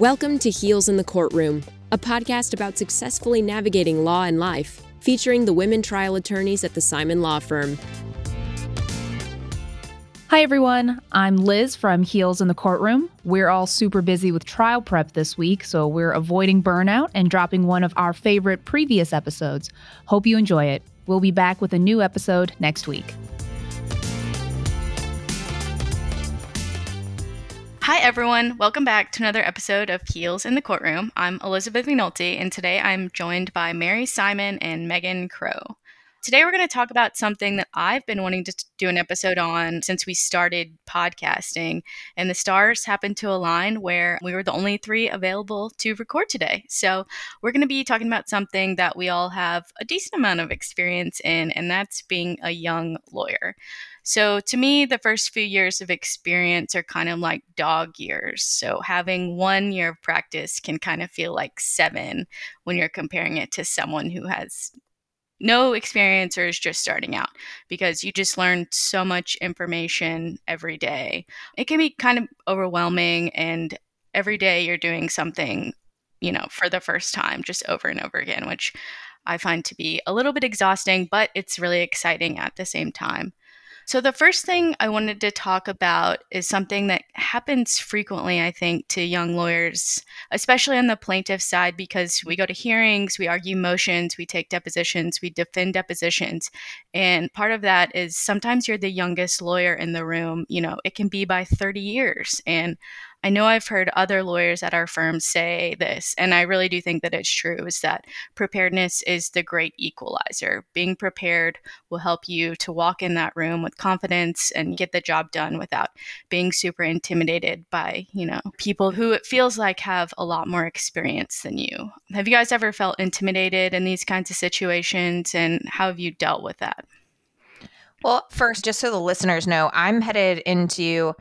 Welcome to Heels in the Courtroom, a podcast about successfully navigating law and life, featuring the women trial attorneys at the Simon Law Firm. Hi, everyone. I'm Liz from Heels in the Courtroom. We're all super busy with trial prep this week, so we're avoiding burnout and dropping one of our favorite previous episodes. Hope you enjoy it. We'll be back with a new episode next week. Hi, everyone. Welcome back to another episode of Heels in the Courtroom. I'm Elizabeth McNulty, and today I'm joined by Mary Simon and Megan Crowe. Today, we're going to talk about something that I've been wanting to do an episode on since we started podcasting. And the stars happened to align where we were the only three available to record today. So, we're going to be talking about something that we all have a decent amount of experience in, and that's being a young lawyer. So, to me, the first few years of experience are kind of like dog years. So, having one year of practice can kind of feel like seven when you're comparing it to someone who has no experience or is just starting out because you just learn so much information every day. It can be kind of overwhelming and every day you're doing something, you know, for the first time just over and over again, which I find to be a little bit exhausting, but it's really exciting at the same time. So, the first thing I wanted to talk about is something that happens frequently, I think, to young lawyers, especially on the plaintiff side, because we go to hearings, we argue motions, we take depositions, we defend depositions. And part of that is sometimes you're the youngest lawyer in the room. You know, it can be by 30 years. And I know I've heard other lawyers at our firm say this, and I really do think that it's true is that preparedness is the great equalizer. Being prepared will help you to walk in that room with confidence and get the job done without being super intimidated by, you know, people who it feels like have a lot more experience than you. Have you guys ever felt intimidated in these kinds of situations and how have you dealt with that? Well, first, just so the listeners know, I'm headed into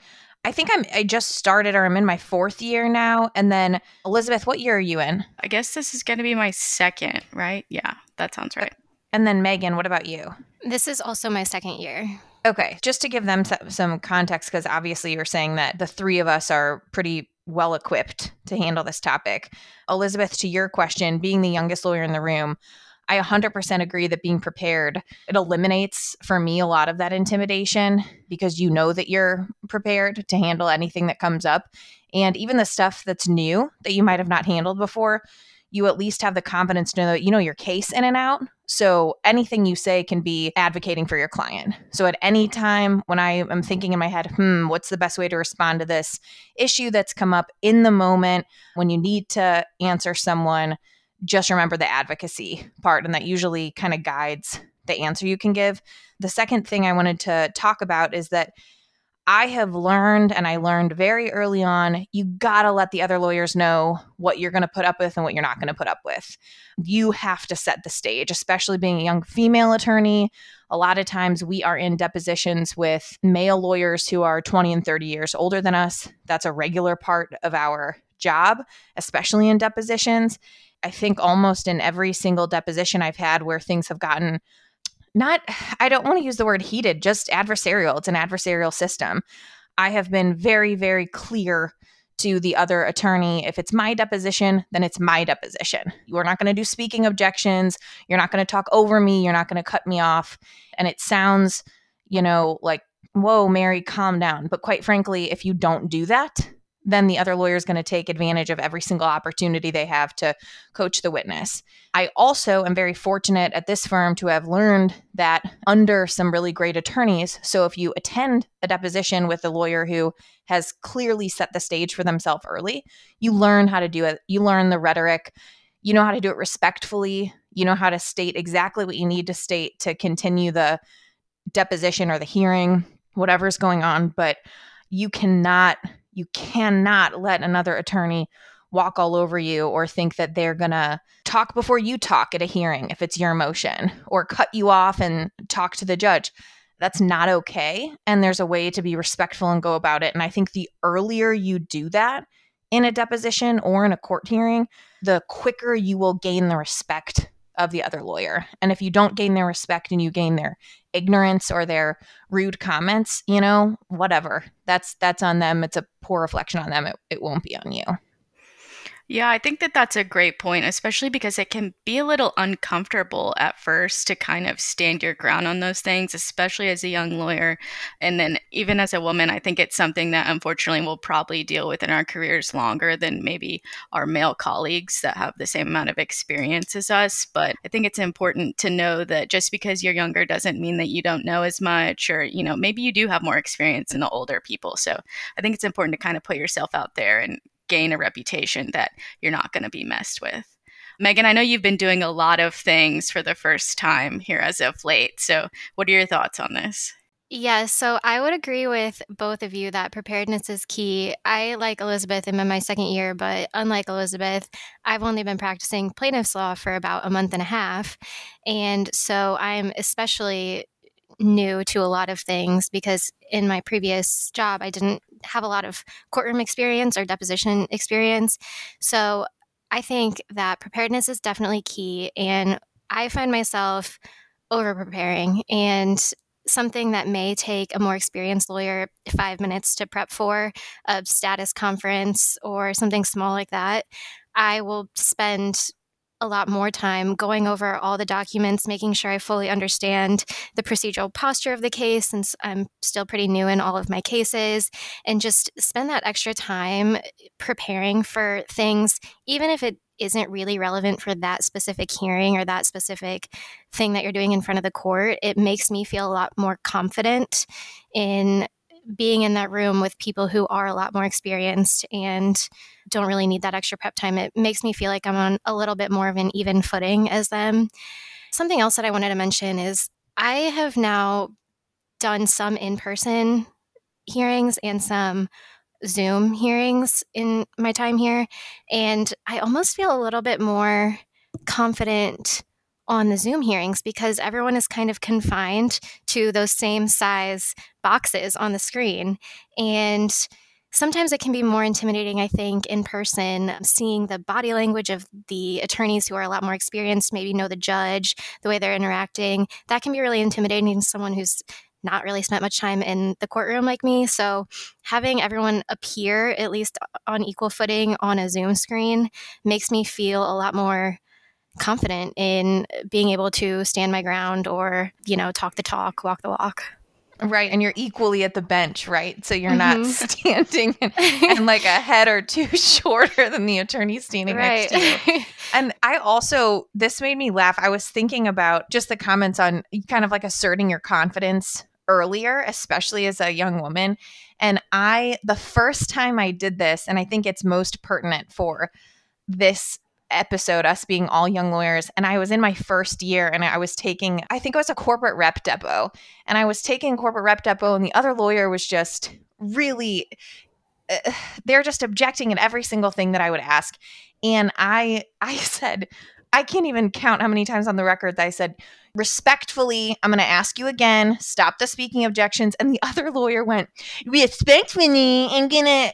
I think I'm I just started or I'm in my fourth year now. And then Elizabeth, what year are you in? I guess this is gonna be my second, right? Yeah, that sounds right. And then Megan, what about you? This is also my second year. Okay, just to give them some context, because obviously you're saying that the three of us are pretty well equipped to handle this topic. Elizabeth, to your question, being the youngest lawyer in the room, I 100% agree that being prepared, it eliminates for me a lot of that intimidation because you know that you're prepared to handle anything that comes up. And even the stuff that's new that you might have not handled before, you at least have the confidence to know that you know your case in and out. So anything you say can be advocating for your client. So at any time when I am thinking in my head, hmm, what's the best way to respond to this issue that's come up in the moment when you need to answer someone? Just remember the advocacy part, and that usually kind of guides the answer you can give. The second thing I wanted to talk about is that I have learned, and I learned very early on, you gotta let the other lawyers know what you're gonna put up with and what you're not gonna put up with. You have to set the stage, especially being a young female attorney. A lot of times we are in depositions with male lawyers who are 20 and 30 years older than us. That's a regular part of our job, especially in depositions. I think almost in every single deposition I've had where things have gotten not, I don't want to use the word heated, just adversarial. It's an adversarial system. I have been very, very clear to the other attorney if it's my deposition, then it's my deposition. You are not going to do speaking objections. You're not going to talk over me. You're not going to cut me off. And it sounds, you know, like, whoa, Mary, calm down. But quite frankly, if you don't do that, then the other lawyer is going to take advantage of every single opportunity they have to coach the witness. I also am very fortunate at this firm to have learned that under some really great attorneys. So if you attend a deposition with a lawyer who has clearly set the stage for themselves early, you learn how to do it. You learn the rhetoric. You know how to do it respectfully. You know how to state exactly what you need to state to continue the deposition or the hearing, whatever's going on. But you cannot you cannot let another attorney walk all over you or think that they're going to talk before you talk at a hearing if it's your motion or cut you off and talk to the judge. That's not okay. And there's a way to be respectful and go about it. And I think the earlier you do that in a deposition or in a court hearing, the quicker you will gain the respect of the other lawyer. And if you don't gain their respect and you gain their ignorance or their rude comments, you know, whatever. That's that's on them. It's a poor reflection on them. It, it won't be on you. Yeah, I think that that's a great point, especially because it can be a little uncomfortable at first to kind of stand your ground on those things, especially as a young lawyer. And then, even as a woman, I think it's something that unfortunately we'll probably deal with in our careers longer than maybe our male colleagues that have the same amount of experience as us. But I think it's important to know that just because you're younger doesn't mean that you don't know as much, or, you know, maybe you do have more experience than the older people. So I think it's important to kind of put yourself out there and gain a reputation that you're not going to be messed with. Megan, I know you've been doing a lot of things for the first time here as of late. So, what are your thoughts on this? Yeah, so I would agree with both of you that preparedness is key. I, like Elizabeth, am in my second year, but unlike Elizabeth, I've only been practicing plaintiff's law for about a month and a half. And so I'm especially new to a lot of things because in my previous job, I didn't have a lot of courtroom experience or deposition experience. So I think that preparedness is definitely key. And I find myself over preparing and something that may take a more experienced lawyer five minutes to prep for a status conference or something small like that. I will spend a lot more time going over all the documents, making sure I fully understand the procedural posture of the case since I'm still pretty new in all of my cases, and just spend that extra time preparing for things, even if it isn't really relevant for that specific hearing or that specific thing that you're doing in front of the court. It makes me feel a lot more confident in being in that room with people who are a lot more experienced and don't really need that extra prep time, it makes me feel like I'm on a little bit more of an even footing as them. Something else that I wanted to mention is I have now done some in person hearings and some Zoom hearings in my time here. And I almost feel a little bit more confident on the Zoom hearings because everyone is kind of confined to those same size boxes on the screen. And sometimes it can be more intimidating, I think, in person, seeing the body language of the attorneys who are a lot more experienced, maybe know the judge, the way they're interacting. That can be really intimidating to someone who's not really spent much time in the courtroom like me. So, having everyone appear at least on equal footing on a Zoom screen makes me feel a lot more confident in being able to stand my ground or, you know, talk the talk, walk the walk. Right. And you're equally at the bench, right? So you're mm-hmm. not standing and, and, like a head or two shorter than the attorney standing right. next to you. And I also, this made me laugh. I was thinking about just the comments on kind of like asserting your confidence earlier, especially as a young woman. And I, the first time I did this, and I think it's most pertinent for this episode, us being all young lawyers. And I was in my first year and I was taking, I think it was a corporate rep depo. And I was taking corporate rep depo, and the other lawyer was just really, uh, they're just objecting at every single thing that I would ask. And I, I said, I can't even count how many times on the record I said, respectfully, I'm going to ask you again, stop the speaking objections. And the other lawyer went, respectfully, I'm going to.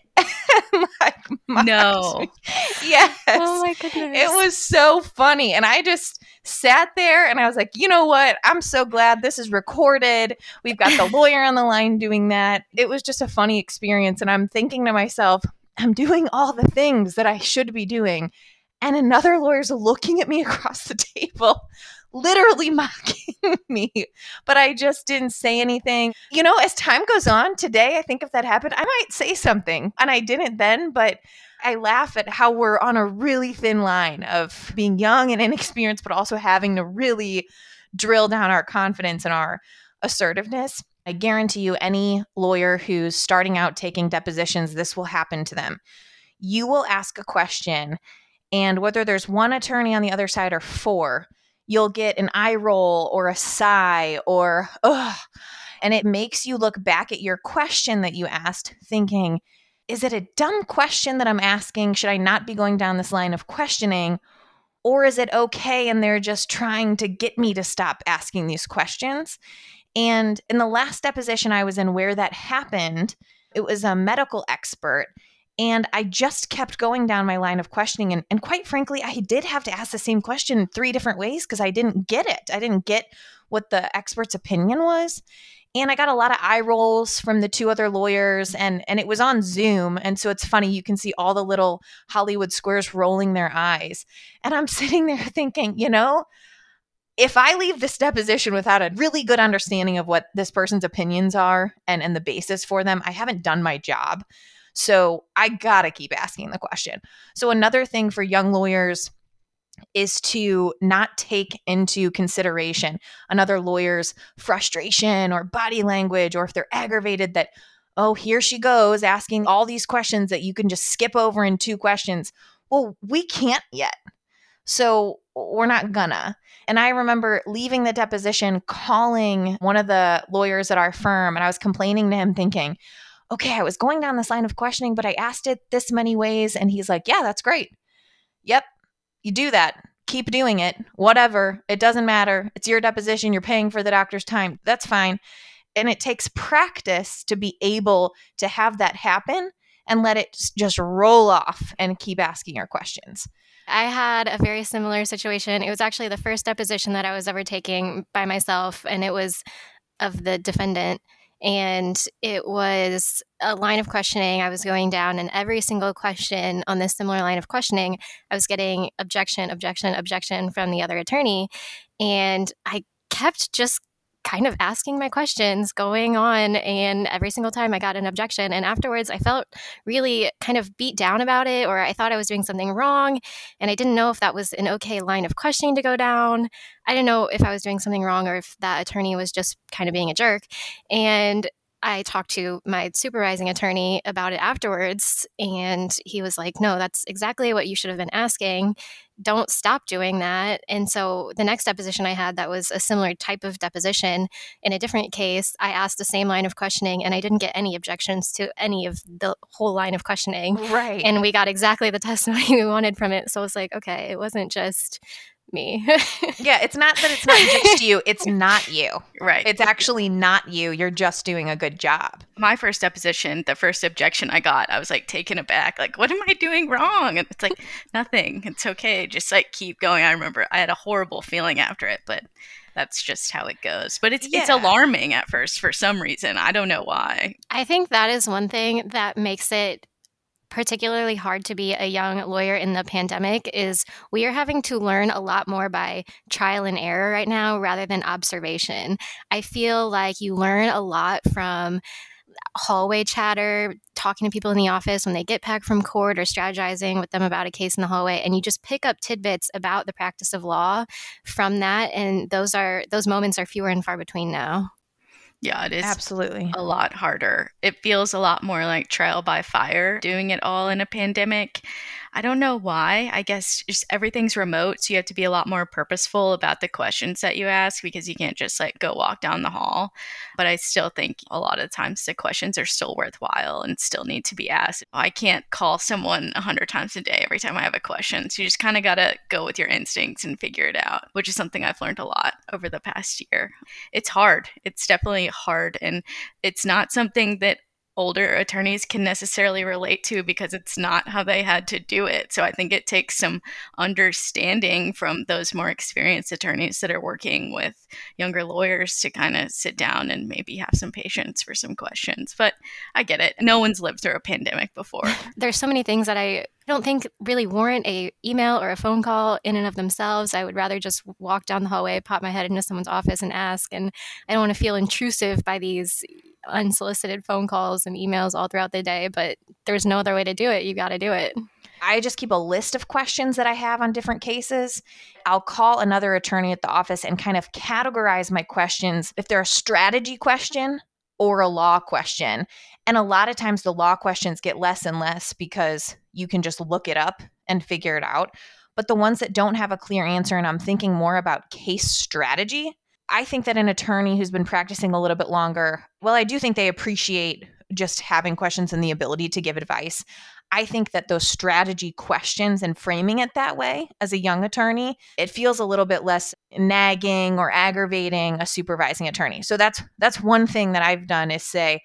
like, no. yes. Oh my goodness. It was so funny. And I just sat there and I was like, you know what? I'm so glad this is recorded. We've got the lawyer on the line doing that. It was just a funny experience. And I'm thinking to myself, I'm doing all the things that I should be doing. And another lawyer's looking at me across the table literally mocking me, but I just didn't say anything. You know, as time goes on today, I think if that happened, I might say something. And I didn't then, but I laugh at how we're on a really thin line of being young and inexperienced, but also having to really drill down our confidence and our assertiveness. I guarantee you, any lawyer who's starting out taking depositions, this will happen to them. You will ask a question, and whether there's one attorney on the other side or four, you'll get an eye roll or a sigh or ugh. And it makes you look back at your question that you asked, thinking, is it a dumb question that I'm asking? Should I not be going down this line of questioning? Or is it okay and they're just trying to get me to stop asking these questions? And in the last deposition I was in where that happened, it was a medical expert And I just kept going down my line of questioning. And, and quite frankly, I did have to ask the same question three different ways because I didn't get it. I didn't get what the expert's opinion was. And I got a lot of eye rolls from the two other lawyers, and, and it was on Zoom. And so it's funny, you can see all the little Hollywood squares rolling their eyes. And I'm sitting there thinking, you know, if I leave this deposition without a really good understanding of what this person's opinions are and, and the basis for them, I haven't done my job. So I gotta keep asking the question. So, another thing for young lawyers is to not take into consideration another lawyer's frustration or body language, or if they're aggravated that, oh, here she goes asking all these questions that you can just skip over in two questions. Well, we can't yet. So we're not gonna. And I remember leaving the deposition, calling one of the lawyers at our firm, and I was complaining to him, thinking, okay, I was going down this line of questioning, but I asked it this many ways. And he's like, yeah, that's great. Yep, you do that. Keep doing it. Whatever. It doesn't matter. It's your deposition. You're paying for the doctor's time. That's fine. And it takes practice to be able to have that happen and let it just roll off and keep asking your questions. I had a very similar situation. It was actually the first deposition that I was ever taking by myself, and it was of the defendant. And it was a line of questioning. I was going down, and every single question on this similar line of questioning, I was getting objection, objection, objection from the other attorney. And I kept just kind of asking my questions going on and every single time i got an objection and afterwards i felt really kind of beat down about it or i thought i was doing something wrong and i didn't know if that was an okay line of questioning to go down i didn't know if i was doing something wrong or if that attorney was just kind of being a jerk and I talked to my supervising attorney about it afterwards, and he was like, No, that's exactly what you should have been asking. Don't stop doing that. And so the next deposition I had that was a similar type of deposition in a different case, I asked the same line of questioning and I didn't get any objections to any of the whole line of questioning. Right. And we got exactly the testimony we wanted from it. So it was like, okay, it wasn't just me. yeah, it's not that it's not just you, it's not you. Right. It's actually not you. You're just doing a good job. My first deposition, the first objection I got, I was like taken aback. Like, what am I doing wrong? And it's like, nothing. It's okay. Just like keep going. I remember I had a horrible feeling after it, but that's just how it goes. But it's yeah. it's alarming at first for some reason. I don't know why. I think that is one thing that makes it particularly hard to be a young lawyer in the pandemic is we are having to learn a lot more by trial and error right now rather than observation. I feel like you learn a lot from hallway chatter, talking to people in the office when they get back from court or strategizing with them about a case in the hallway and you just pick up tidbits about the practice of law from that and those are those moments are fewer and far between now. Yeah, it is absolutely a lot harder. It feels a lot more like trial by fire doing it all in a pandemic. I don't know why. I guess just everything's remote, so you have to be a lot more purposeful about the questions that you ask because you can't just like go walk down the hall. But I still think a lot of times the questions are still worthwhile and still need to be asked. I can't call someone a hundred times a day every time I have a question. So you just kind of got to go with your instincts and figure it out, which is something I've learned a lot over the past year. It's hard. It's definitely hard. And it's not something that older attorneys can necessarily relate to because it's not how they had to do it. So I think it takes some understanding from those more experienced attorneys that are working with younger lawyers to kind of sit down and maybe have some patience for some questions. But I get it. No one's lived through a pandemic before. There's so many things that I don't think really warrant a email or a phone call in and of themselves. I would rather just walk down the hallway, pop my head into someone's office and ask and I don't want to feel intrusive by these unsolicited phone calls and emails all throughout the day, but there's no other way to do it. You got to do it. I just keep a list of questions that I have on different cases. I'll call another attorney at the office and kind of categorize my questions if they're a strategy question or a law question. And a lot of times the law questions get less and less because you can just look it up and figure it out. But the ones that don't have a clear answer, and I'm thinking more about case strategy, I think that an attorney who's been practicing a little bit longer, well, I do think they appreciate just having questions and the ability to give advice. I think that those strategy questions and framing it that way as a young attorney, it feels a little bit less nagging or aggravating a supervising attorney. So that's that's one thing that I've done is say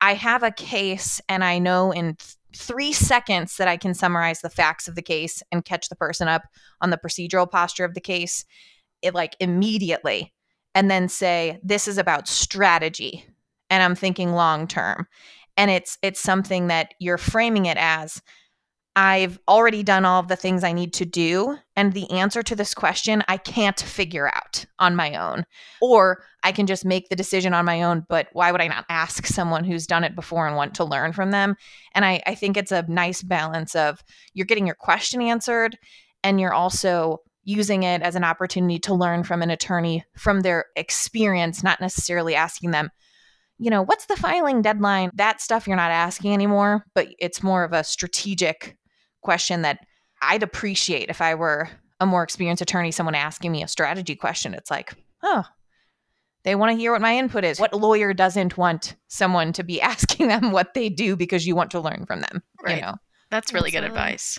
I have a case and I know in three seconds that I can summarize the facts of the case and catch the person up on the procedural posture of the case, it like immediately, and then say, This is about strategy. And I'm thinking long term. And it's it's something that you're framing it as I've already done all of the things I need to do. And the answer to this question, I can't figure out on my own. Or I can just make the decision on my own. But why would I not ask someone who's done it before and want to learn from them? And I, I think it's a nice balance of you're getting your question answered and you're also using it as an opportunity to learn from an attorney from their experience, not necessarily asking them, you know, what's the filing deadline? That stuff you're not asking anymore, but it's more of a strategic question that I'd appreciate if I were a more experienced attorney, someone asking me a strategy question. It's like, oh, they want to hear what my input is. What lawyer doesn't want someone to be asking them what they do because you want to learn from them? Right. You know? That's really Absolutely. good advice.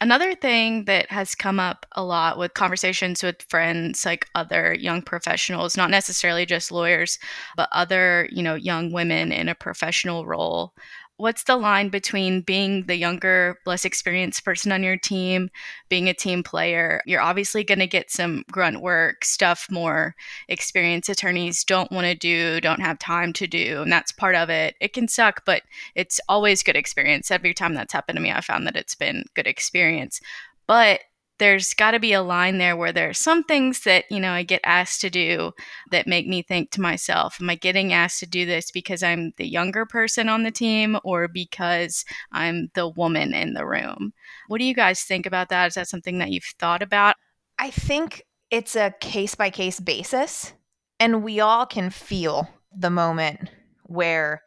Another thing that has come up a lot with conversations with friends, like other young professionals, not necessarily just lawyers, but other, you know, young women in a professional role, what's the line between being the younger, less experienced person on your team, being a team player? You're obviously going to get some grunt work, stuff more experienced attorneys don't want to do, don't have time to do, and that's part of it. It can suck, but it's always good experience. Every time that's happened to me, I found that it's been good experience. But there's got to be a line there where there are some things that you know i get asked to do that make me think to myself am i getting asked to do this because i'm the younger person on the team or because i'm the woman in the room? What do you guys think about that? Is that something that you've thought about? I think it's a case by case basis and we all can feel the moment where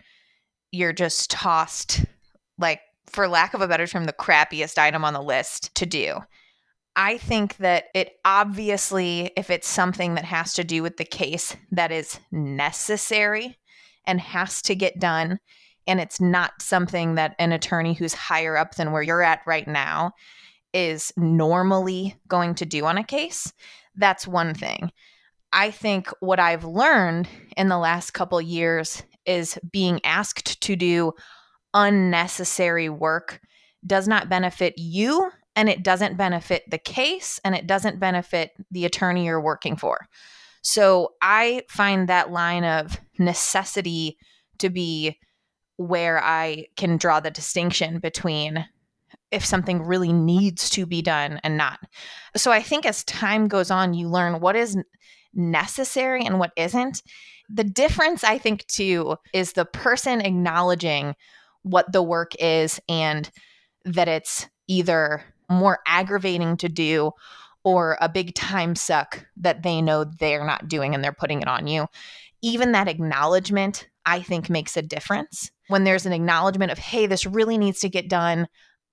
you're just tossed like for lack of a better term the crappiest item on the list to do I think that it obviously, if it's something that has to do with the case that is necessary and has to get done, and it's not something that an attorney who's higher up than where you're at right now is normally going to do on a case, that's one thing. I think what I've learned in the last couple years is being asked to do unnecessary work does not benefit you and it doesn't benefit the case and it doesn't benefit the attorney you're working for. So I find that line of necessity to be where I can draw the distinction between if something really needs to be done and not. So I think as time goes on, you learn what is necessary and what isn't. The difference, I think, too, is the person acknowledging what the work is and that it's either more aggravating to do or a big time suck that they know they're not doing and they're putting it on you. Even that acknowledgement, I think, makes a difference. When there's an acknowledgement of, hey, this really needs to get done.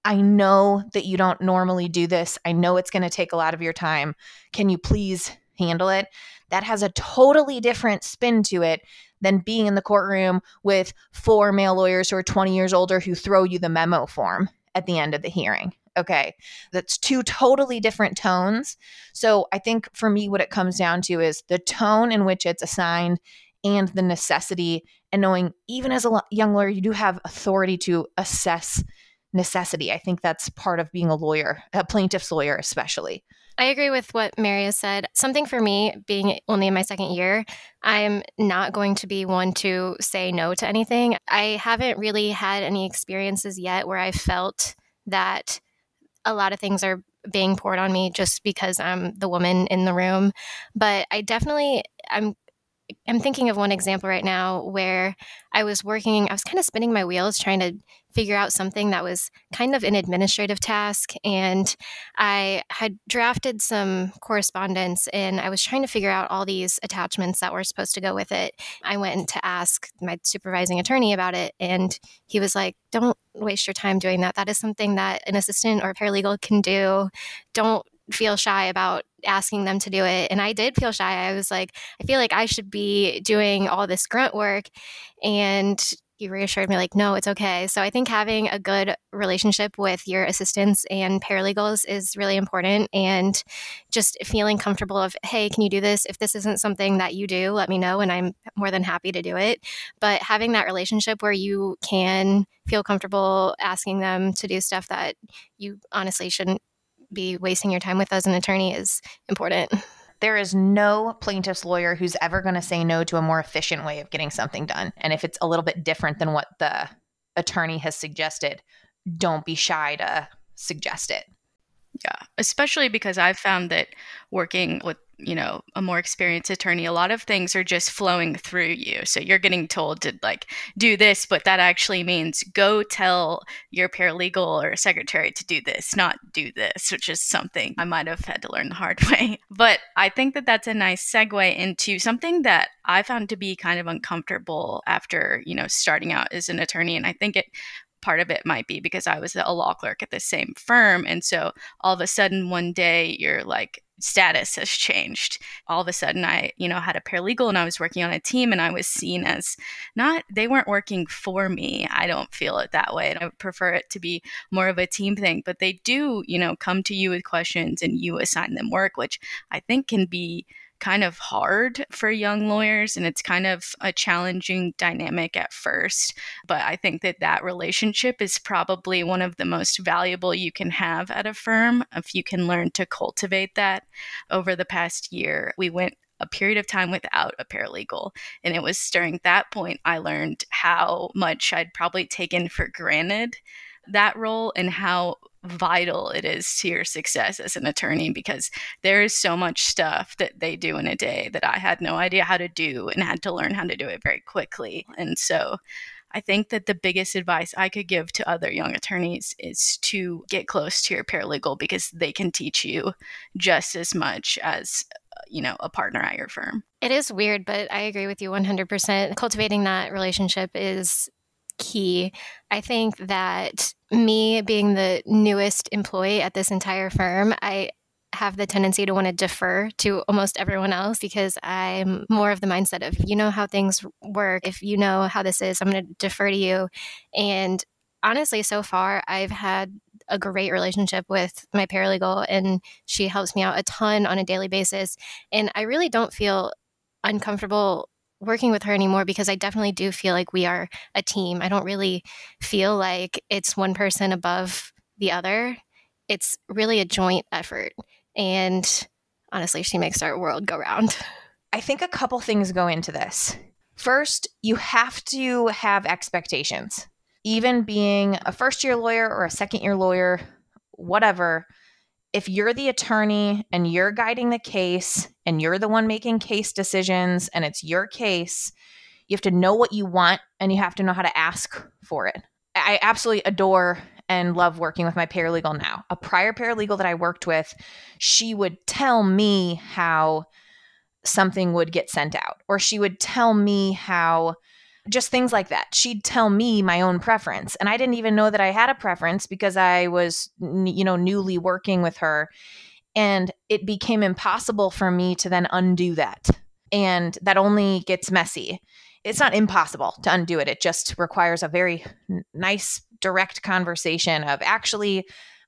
I know that you don't normally do this. I know it's going to take a lot of your time. Can you please handle it? That has a totally different spin to it than being in the courtroom with four male lawyers who are 20 years older who throw you the memo form at the end of the hearing. Okay. That's two totally different tones. So I think for me, what it comes down to is the tone in which it's assigned and the necessity, and knowing even as a young lawyer, you do have authority to assess necessity. I think that's part of being a lawyer, a plaintiff's lawyer, especially. I agree with what Mary has said. Something for me, being only in my second year, I'm not going to be one to say no to anything. I haven't really had any experiences yet where I felt that a lot of things are being poured on me just because I'm the woman in the room. But I definitely, I'm I'm thinking of one example right now where I was working, I was kind of spinning my wheels trying to figure out something that was kind of an administrative task. And I had drafted some correspondence and I was trying to figure out all these attachments that were supposed to go with it. I went to ask my supervising attorney about it, and he was like, Don't waste your time doing that. That is something that an assistant or paralegal can do. Don't feel shy about asking them to do it. And I did feel shy. I was like, I feel like I should be doing all this grunt work. And he reassured me like no it's okay. So i think having a good relationship with your assistants and paralegals is really important and just feeling comfortable of hey can you do this? If this isn't something that you do let me know and i'm more than happy to do it. But having that relationship where you can feel comfortable asking them to do stuff that you honestly shouldn't be wasting your time with as an attorney is important there is no plaintiff's lawyer who's ever going to say no to a more efficient way of getting something done. And if it's a little bit different than what the attorney has suggested, don't be shy to suggest it. Yeah, especially because I've found that working with you know a more experienced attorney a lot of things are just flowing through you so you're getting told to like do this but that actually means go tell your paralegal or secretary to do this not do this which is something i might have had to learn the hard way but i think that that's a nice segue into something that i found to be kind of uncomfortable after you know starting out as an attorney and i think it part of it might be because I was a law clerk at the same firm. And so all of a sudden, one day, you're like, status has changed. All of a sudden I, you know, had a paralegal and I was working on a team and I was seen as not they weren't working for me. I don't feel it that way. And I prefer it to be more of a team thing, but they do, you know, come to you with questions and you assign them work, which I think can be kind of hard for young lawyers and it's kind of a challenging dynamic at first but i think that that relationship is probably one of the most valuable you can have at a firm if you can learn to cultivate that over the past year we went a period of time without a paralegal. And it was during that point I learned how much I'd probably taken for granted that role and how vital it is to your success as an attorney because there is so much stuff that they do in a day that I had no idea how to do and had to learn how to do it very quickly. And so I think that the biggest advice I could give to other young attorneys is to get close to your paralegal because they can teach you just as much as uh, you know a partner at your firm. It is weird, but I agree with you 100%. Cultivating that relationship is key. I think that me being the newest employee at this entire firm, I have the tendency to want to defer to almost everyone else because I'm more of the mindset of, you know how things work. If you know how this is, I'm going to defer to you. And honestly, so far, I've had a great relationship with my paralegal, and she helps me out a ton on a daily basis. And I really don't feel uncomfortable working with her anymore because I definitely do feel like we are a team. I don't really feel like it's one person above the other. It's really a joint effort. And honestly, she makes our world go round. I think a couple things go into this. First, you have to have expectations. Even being a first year lawyer or a second year lawyer, whatever, if you're the attorney and you're guiding the case and you're the one making case decisions and it's your case, you have to know what you want and you have to know how to ask for it. I absolutely adore and love working with my paralegal now. A prior paralegal that I worked with, she would tell me how something would get sent out, or she would tell me how just things like that. She'd tell me my own preference. And I didn't even know that I had a preference because I was, you know, newly working with her. And it became impossible for me to then undo that. And that only gets messy. It's not impossible to undo it. It just requires a very nice, direct conversation of actually,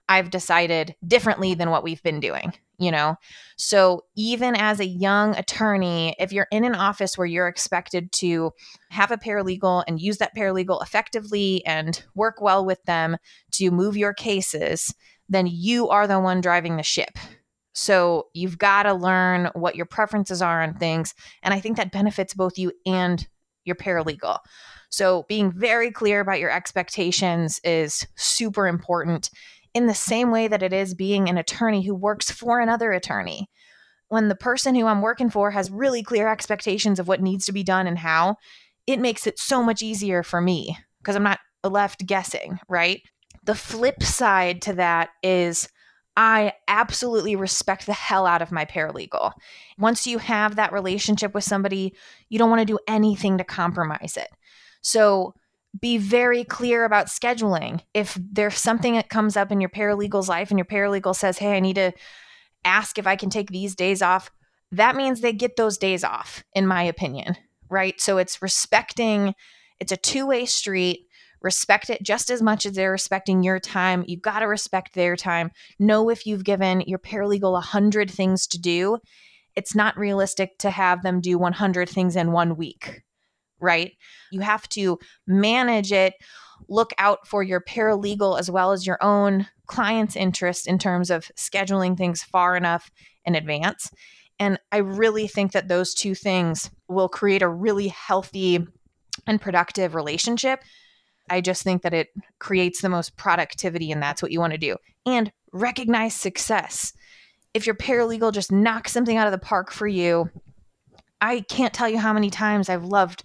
I've decided differently than what we've been doing you know? So, even as a young attorney, if you're in an office where you're expected to have a paralegal and use that paralegal effectively and work well with them to move your cases, then you are the one driving the ship. So, you've got to learn what your preferences are on things. And I think that benefits both you and your paralegal. So, being very clear about your expectations is super important in the same way that it is being an attorney who works for another attorney. When the person who I'm working for has really clear expectations of what needs to be done and how, it makes it so much easier for me because I'm not left guessing, right? The flip side to that is I absolutely respect the hell out of my paralegal. Once you have that relationship with somebody, you don't want to do anything to compromise it. So, be very clear about scheduling. If there's something that comes up in your paralegal's life and your paralegal says, Hey, I need to ask if I can take these days off, that means they get those days off, in my opinion, right? So it's respecting It's a two way street. Respect it just as much as they're respecting your time. You've got to respect their time. Know if you've given your paralegal 100 things to do, it's not realistic to have them do 100 things in one week, right? You have to manage it, look out for your paralegal as well as your own client's interest in terms of scheduling things far enough in advance. And I really think that those two things will create a really healthy and productive relationship. I just think that it creates the most productivity, and that's what you want to do. And recognize success. If your paralegal just knocks something out of the park for you, I can't tell you how many times I've loved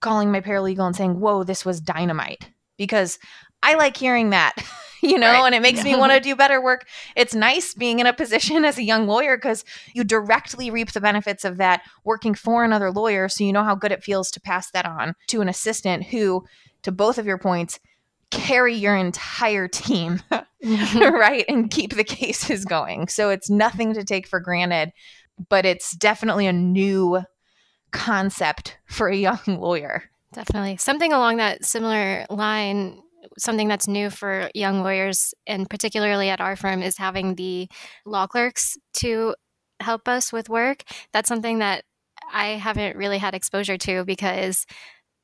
calling my paralegal and saying, Whoa, this was dynamite. Because I like hearing that. you know, right. and it makes me want to do better work. It's nice being in a position as a young lawyer because you directly reap the benefits of that working for another lawyer. So you know how good it feels to pass that on to an assistant who, to both of your points, carry your entire team, mm-hmm. right? And keep the cases going. So it's nothing to take for granted, but it's definitely a new concept for a young lawyer. Definitely. Something along that similar line something that's new for young lawyers, and particularly at our firm, is having the law clerks to help us with work. That's something that I haven't really had exposure to because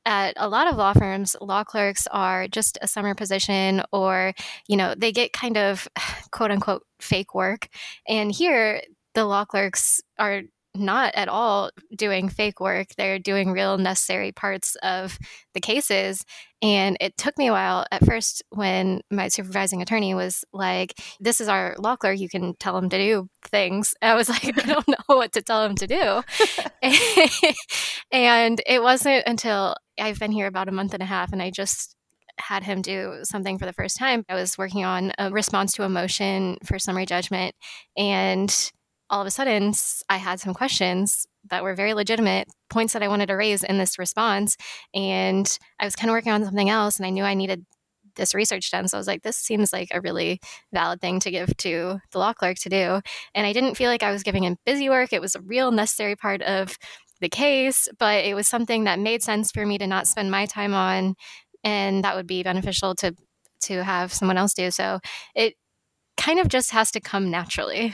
at a lot of law firms, law clerks are just a summer position or, you know, they get kind of quote unquote fake work. And here, the law clerks are not at all doing fake work. They're doing real necessary parts of the cases. And it took me a while at first when my supervising attorney was like, This is our law clerk. You can tell him to do things. I was like, I don't know what to tell him to do. and it wasn't until I've been here about a month and a half and I just had him do something for the first time. I was working on a response to a motion for summary judgment. And all of a sudden I had some questions that were very legitimate points that I wanted to raise in this response. And I was kind of working on something else and I knew I needed this research done. So I was like, this seems like a really valid thing to give to the law clerk to do. And I didn't feel like I was giving him busy work. It was a real necessary part of the case, but it was something that made sense for me to not spend my time on. And that would be beneficial to to have someone else do. So it kind of just has to come naturally.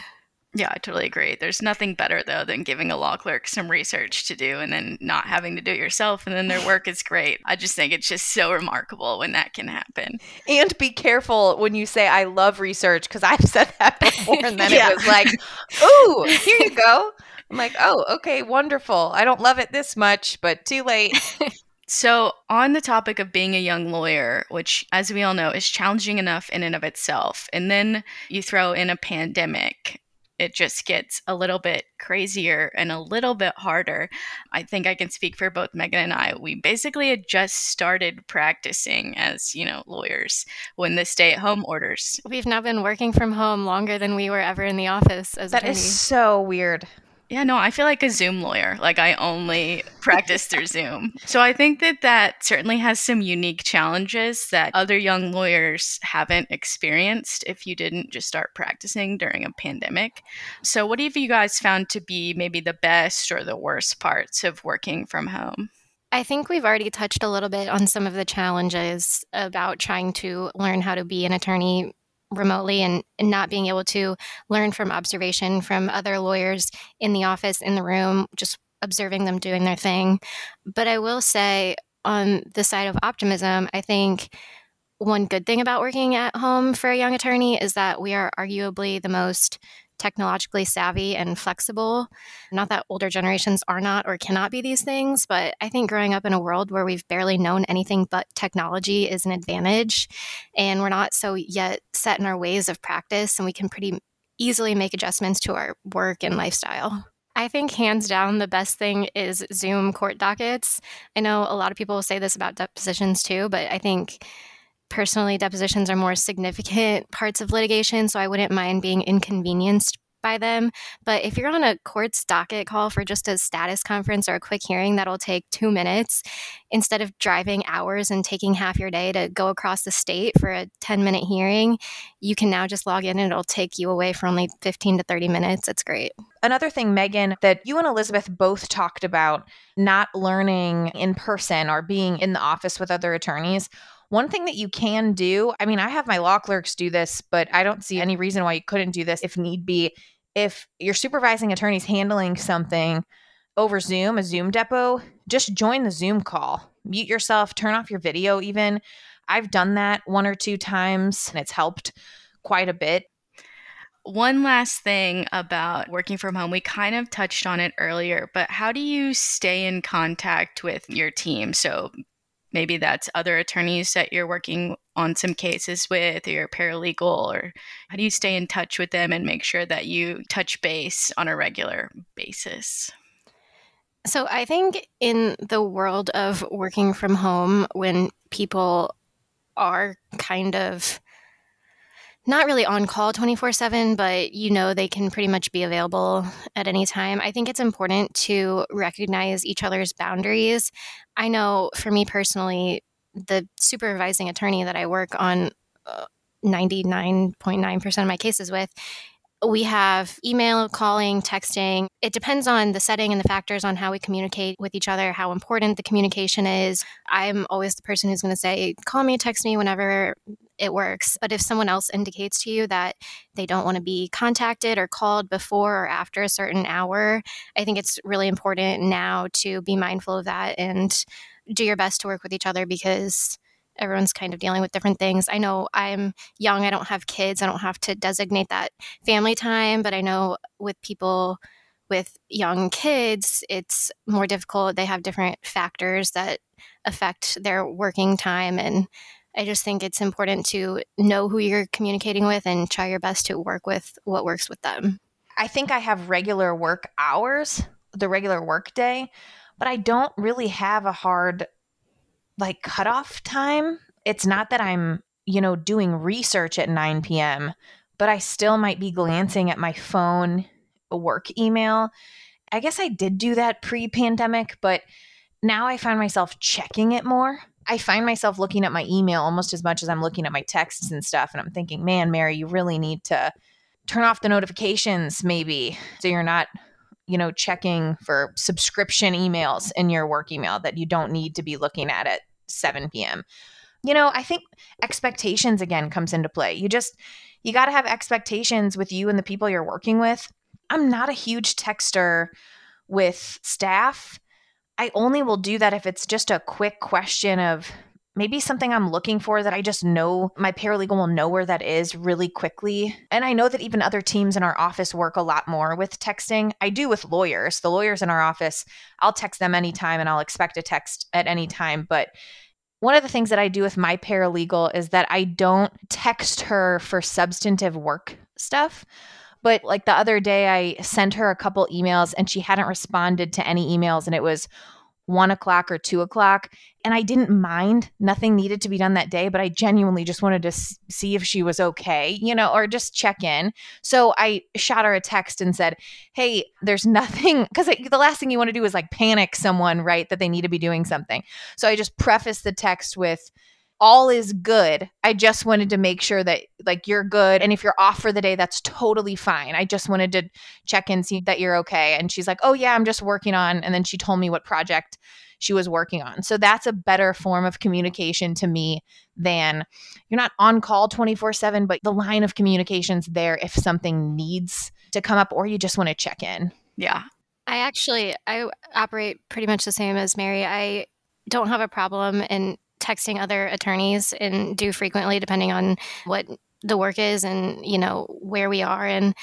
Yeah, I totally agree. There's nothing better though than giving a law clerk some research to do and then not having to do it yourself and then their work is great. I just think it's just so remarkable when that can happen. And be careful when you say I love research because I've said that before and then yeah. it was like, "Ooh, here you go." I'm like, "Oh, okay, wonderful. I don't love it this much, but too late." So, on the topic of being a young lawyer, which, as we all know, is challenging enough in and of itself, and then you throw in a pandemic, it just gets a little bit crazier and a little bit harder. I think I can speak for both Megan and I. We basically had just started practicing as, you know, lawyers when the stay at home orders. We've now been working from home longer than we were ever in the office as That is so weird. Yeah, no, I feel like a Zoom lawyer. Like I only practice through Zoom. So I think that that certainly has some unique challenges that other young lawyers haven't experienced if you didn't just start practicing during a pandemic. So what have you guys found to be maybe the best or the worst parts of working from home? I think we've already touched a little bit on some of the challenges about trying to learn how to be an attorney remotely and, and, not being able to learn from observation from other lawyers in the office, in the room, just observing them doing their thing. But I will say, on the side of optimism, I think one good thing about working at home for a young attorney is that we are arguably the most technologically savvy and flexible. Not that older generations are not or cannot be these things, but I think growing up in a world where we've barely known anything but technology is an advantage. And we're not so yet set in our ways of practice, and we can pretty easily make adjustments to our work and lifestyle. I think hands down the best thing is Zoom court dockets. I know a lot of people say this about depositions too, but I think personally depositions are more significant parts of litigation so i wouldn't mind being inconvenienced by them. But if you're on a court's docket call for just a status conference or a quick hearing that'll take two minutes, instead of driving hours and taking half your day to go across the state for a 10 minute hearing, you can now just log in and it'll take you away for only 15 to 30 minutes. It's great. Another thing, Megan, that you and Elizabeth both talked about not learning in person or being in the office with other attorneys. One thing that you can do, I mean, I have my law clerks do this, but I don't see any reason why you couldn't do this if need be. If your supervising attorney's handling something over Zoom, a Zoom depo, just join the Zoom call. Mute yourself, turn off your video, even. I've done that one or two times and it's helped quite a bit. One last thing about working from home. We kind of touched on it earlier, but how do you stay in contact with your team? So maybe that's other attorneys that you're working on some cases with or your paralegal or how do you stay in touch with them and make sure that you touch base on a regular basis? So i think in the world of working from home when people are kind of not really on call 24 7, but you know they can pretty much be available at any time. I think it's important to recognize each other's boundaries. I know for me personally, the supervising attorney that I work on uh, 99.9% of my cases with, we have email, calling, texting. It depends on the setting and the factors on how we communicate with each other, how important the communication is. I'm always the person who's going to say, call me, text me whenever it works. But if someone else indicates to you that they don't want to be contacted or called before or after a certain hour, I think it's really important now to be mindful of that and do your best to work with each other because everyone's kind of dealing with different things. I know I'm young, I don't have kids, I don't have to designate that family time, but I know with people with young kids, it's more difficult. They have different factors that affect their working time and I just think it's important to know who you're communicating with and try your best to work with what works with them. I think I have regular work hours, the regular work day, but I don't really have a hard like cutoff time. It's not that I'm, you know, doing research at 9 p.m., but I still might be glancing at my phone, work email. I guess I did do that pre pandemic, but now I find myself checking it more. I find myself looking at my email almost as much as I'm looking at my texts and stuff. And I'm thinking, man, Mary, you really need to turn off the notifications, maybe, so you're not you know checking for subscription emails in your work email that you don't need to be looking at at 7 p.m. You know, I think expectations again comes into play. You just you got to have expectations with you and the people you're working with. I'm not a huge texter with staff. I only will do that if it's just a quick question of maybe something I'm looking for that I just know my paralegal will know where that is really quickly. And I know that even other teams in our office work a lot more with texting. I do with lawyers. The lawyers in our office, I'll text them anytime and I'll expect a text at any time. But one of the things that I do with my paralegal is that I don't text her for substantive work stuff. But like the other day, I sent her a couple emails and she hadn't responded to any emails. And it was, one o'clock or two o'clock. And I didn't mind. Nothing needed to be done that day, but I genuinely just wanted to s- see if she was okay, you know, or just check in. So I shot her a text and said, Hey, there's nothing, because the last thing you want to do is like panic someone, right? That they need to be doing something. So I just prefaced the text with, all is good. I just wanted to make sure that like you're good and if you're off for the day that's totally fine. I just wanted to check in see that you're okay and she's like, "Oh yeah, I'm just working on." And then she told me what project she was working on. So that's a better form of communication to me than you're not on call 24/7, but the line of communication's there if something needs to come up or you just want to check in. Yeah. I actually I operate pretty much the same as Mary. I don't have a problem in texting other attorneys and do frequently depending on what the work is and you know where we are and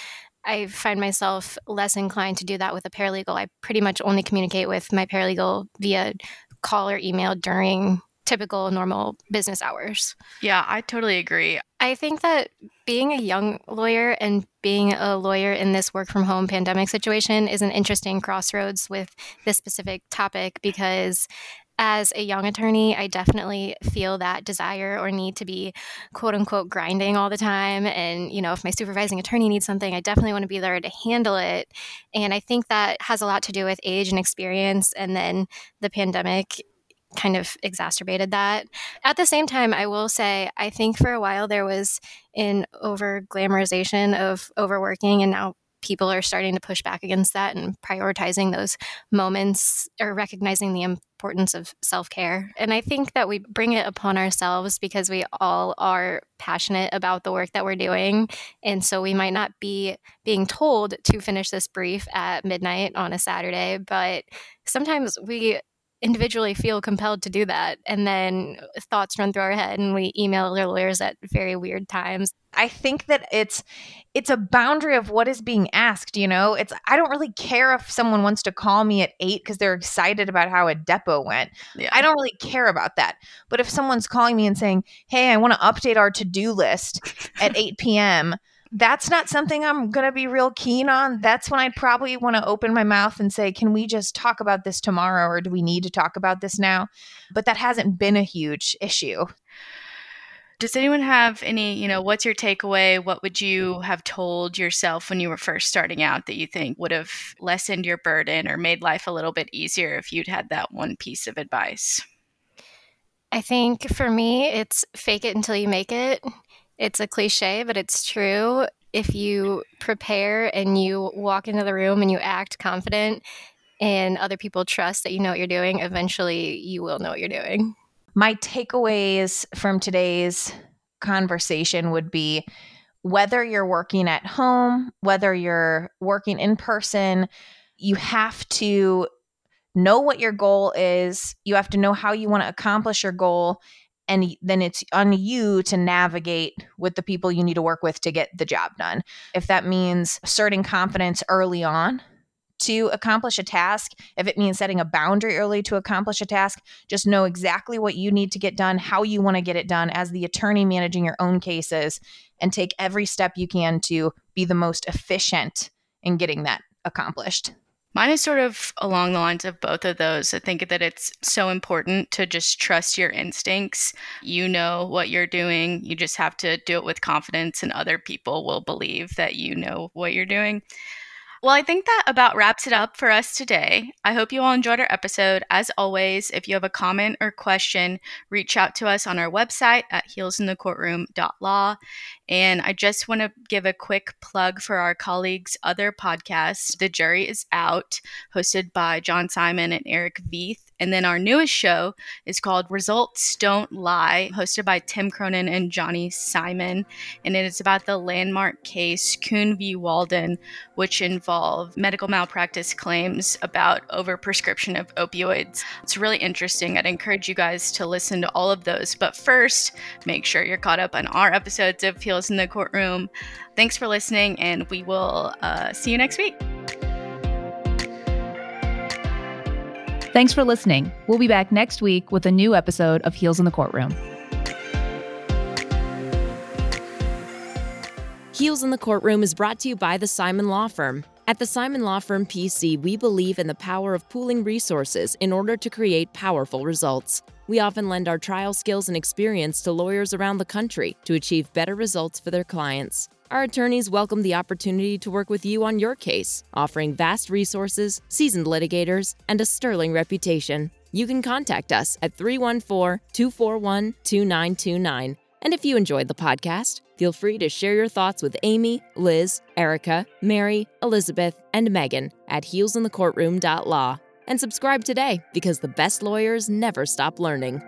I find myself less inclined to do that with a paralegal. I pretty much only communicate with my paralegal via call or email during typical normal business hours. Yeah, I totally agree. I think that being a young lawyer and being a lawyer in this work from home pandemic situation is an interesting crossroads with this specific topic because as a young attorney, I definitely feel that desire or need to be quote unquote grinding all the time. And, you know, if my supervising attorney needs something, I definitely want to be there to handle it. And I think that has a lot to do with age and experience. And then the pandemic kind of exacerbated that. At the same time, I will say, I think for a while there was an over glamorization of overworking, and now people are starting to push back against that and prioritizing those moments or recognizing the importance of self care. And I think that we bring it upon ourselves because we all are passionate about the work that we're doing. And so we might not be being told to finish this brief at midnight on a Saturday, but sometimes we individually feel compelled to do that and then thoughts run through our head and we email their lawyers at very weird times. I think that it's it's a boundary of what is being asked you know? It's i don't really care if someone wants to call me at 8 because they're excited about how a depo went. Yeah. i don't really care about that. But if someone's calling me and saying hey i want to update our to-do list at 8 p.m that's not something I'm going to be real keen on. That's when I'd probably want to open my mouth and say, can we just talk about this tomorrow or do we need to talk about this now? But that hasn't been a huge issue. Does anyone have any, you know, what's your takeaway? What would you have told yourself when you were first starting out that you think would have lessened your burden or made life a little bit easier if you'd had that one piece of advice? I think for me, it's fake it until you make it. It's a cliche, but it's true. If you prepare and you walk into the room and you act confident and other people trust that you know what you're doing, eventually you will know what you're doing. My takeaways from today's conversation would be whether you're working at home, whether you're working in person, you have to know what your goal is. You have to know how you want to accomplish your goal and then it's on you to navigate with the people you need to work with to get the job done. If that means asserting confidence early on to accomplish a task, if it means setting a boundary early to accomplish a task, just know exactly what you need to get done, how you want to get it done as the attorney managing your own cases, and take every step you can to be the most efficient in getting that accomplished. Mine is sort of along the lines of both of those. I think that it's so important to just trust your instincts. You know what you're doing. You just have to do it with confidence, and other people will believe that you know what you're doing. Well, I think that about wraps it up for us today. I hope you all enjoyed our episode. As always, if you have a comment or question, reach out to us on our website at heelsinthecourtroom.law. And I just want to give a quick plug for our colleagues' other podcast, The Jury is Out, hosted by John Simon and Erich Vieth. And then our newest show is called Results Don't Lie, hosted by Tim Cronin and Johnny Simon. And it is about the landmark case Kuhn v. Walden, which involved medical malpractice claims about overprescription of opioids. It's really interesting. I'd encourage you guys to listen to all of those. But first, make sure you're caught up on our episodes of Heels in the Courtroom. Thanks for listening, and we will uh, see you next week. Thanks for listening. We'll be back next week with a new episode of Heels in the Courtroom. Heels in the Courtroom is brought to you by the Simon Law Firm. At the Simon Law Firm PC, we believe in the power of pooling resources in order to create powerful results. We often lend our trial skills and experience to lawyers around the country to achieve better results for their clients. Our attorneys welcome the opportunity to work with you on your case, offering vast resources, seasoned litigators, and a sterling reputation. You can contact us at 314 241 2929. And if you enjoyed the podcast, feel free to share your thoughts with Amy, Liz, Erica, Mary, Elizabeth, and Megan at heelsinthecourtroom.law. And subscribe today because the best lawyers never stop learning.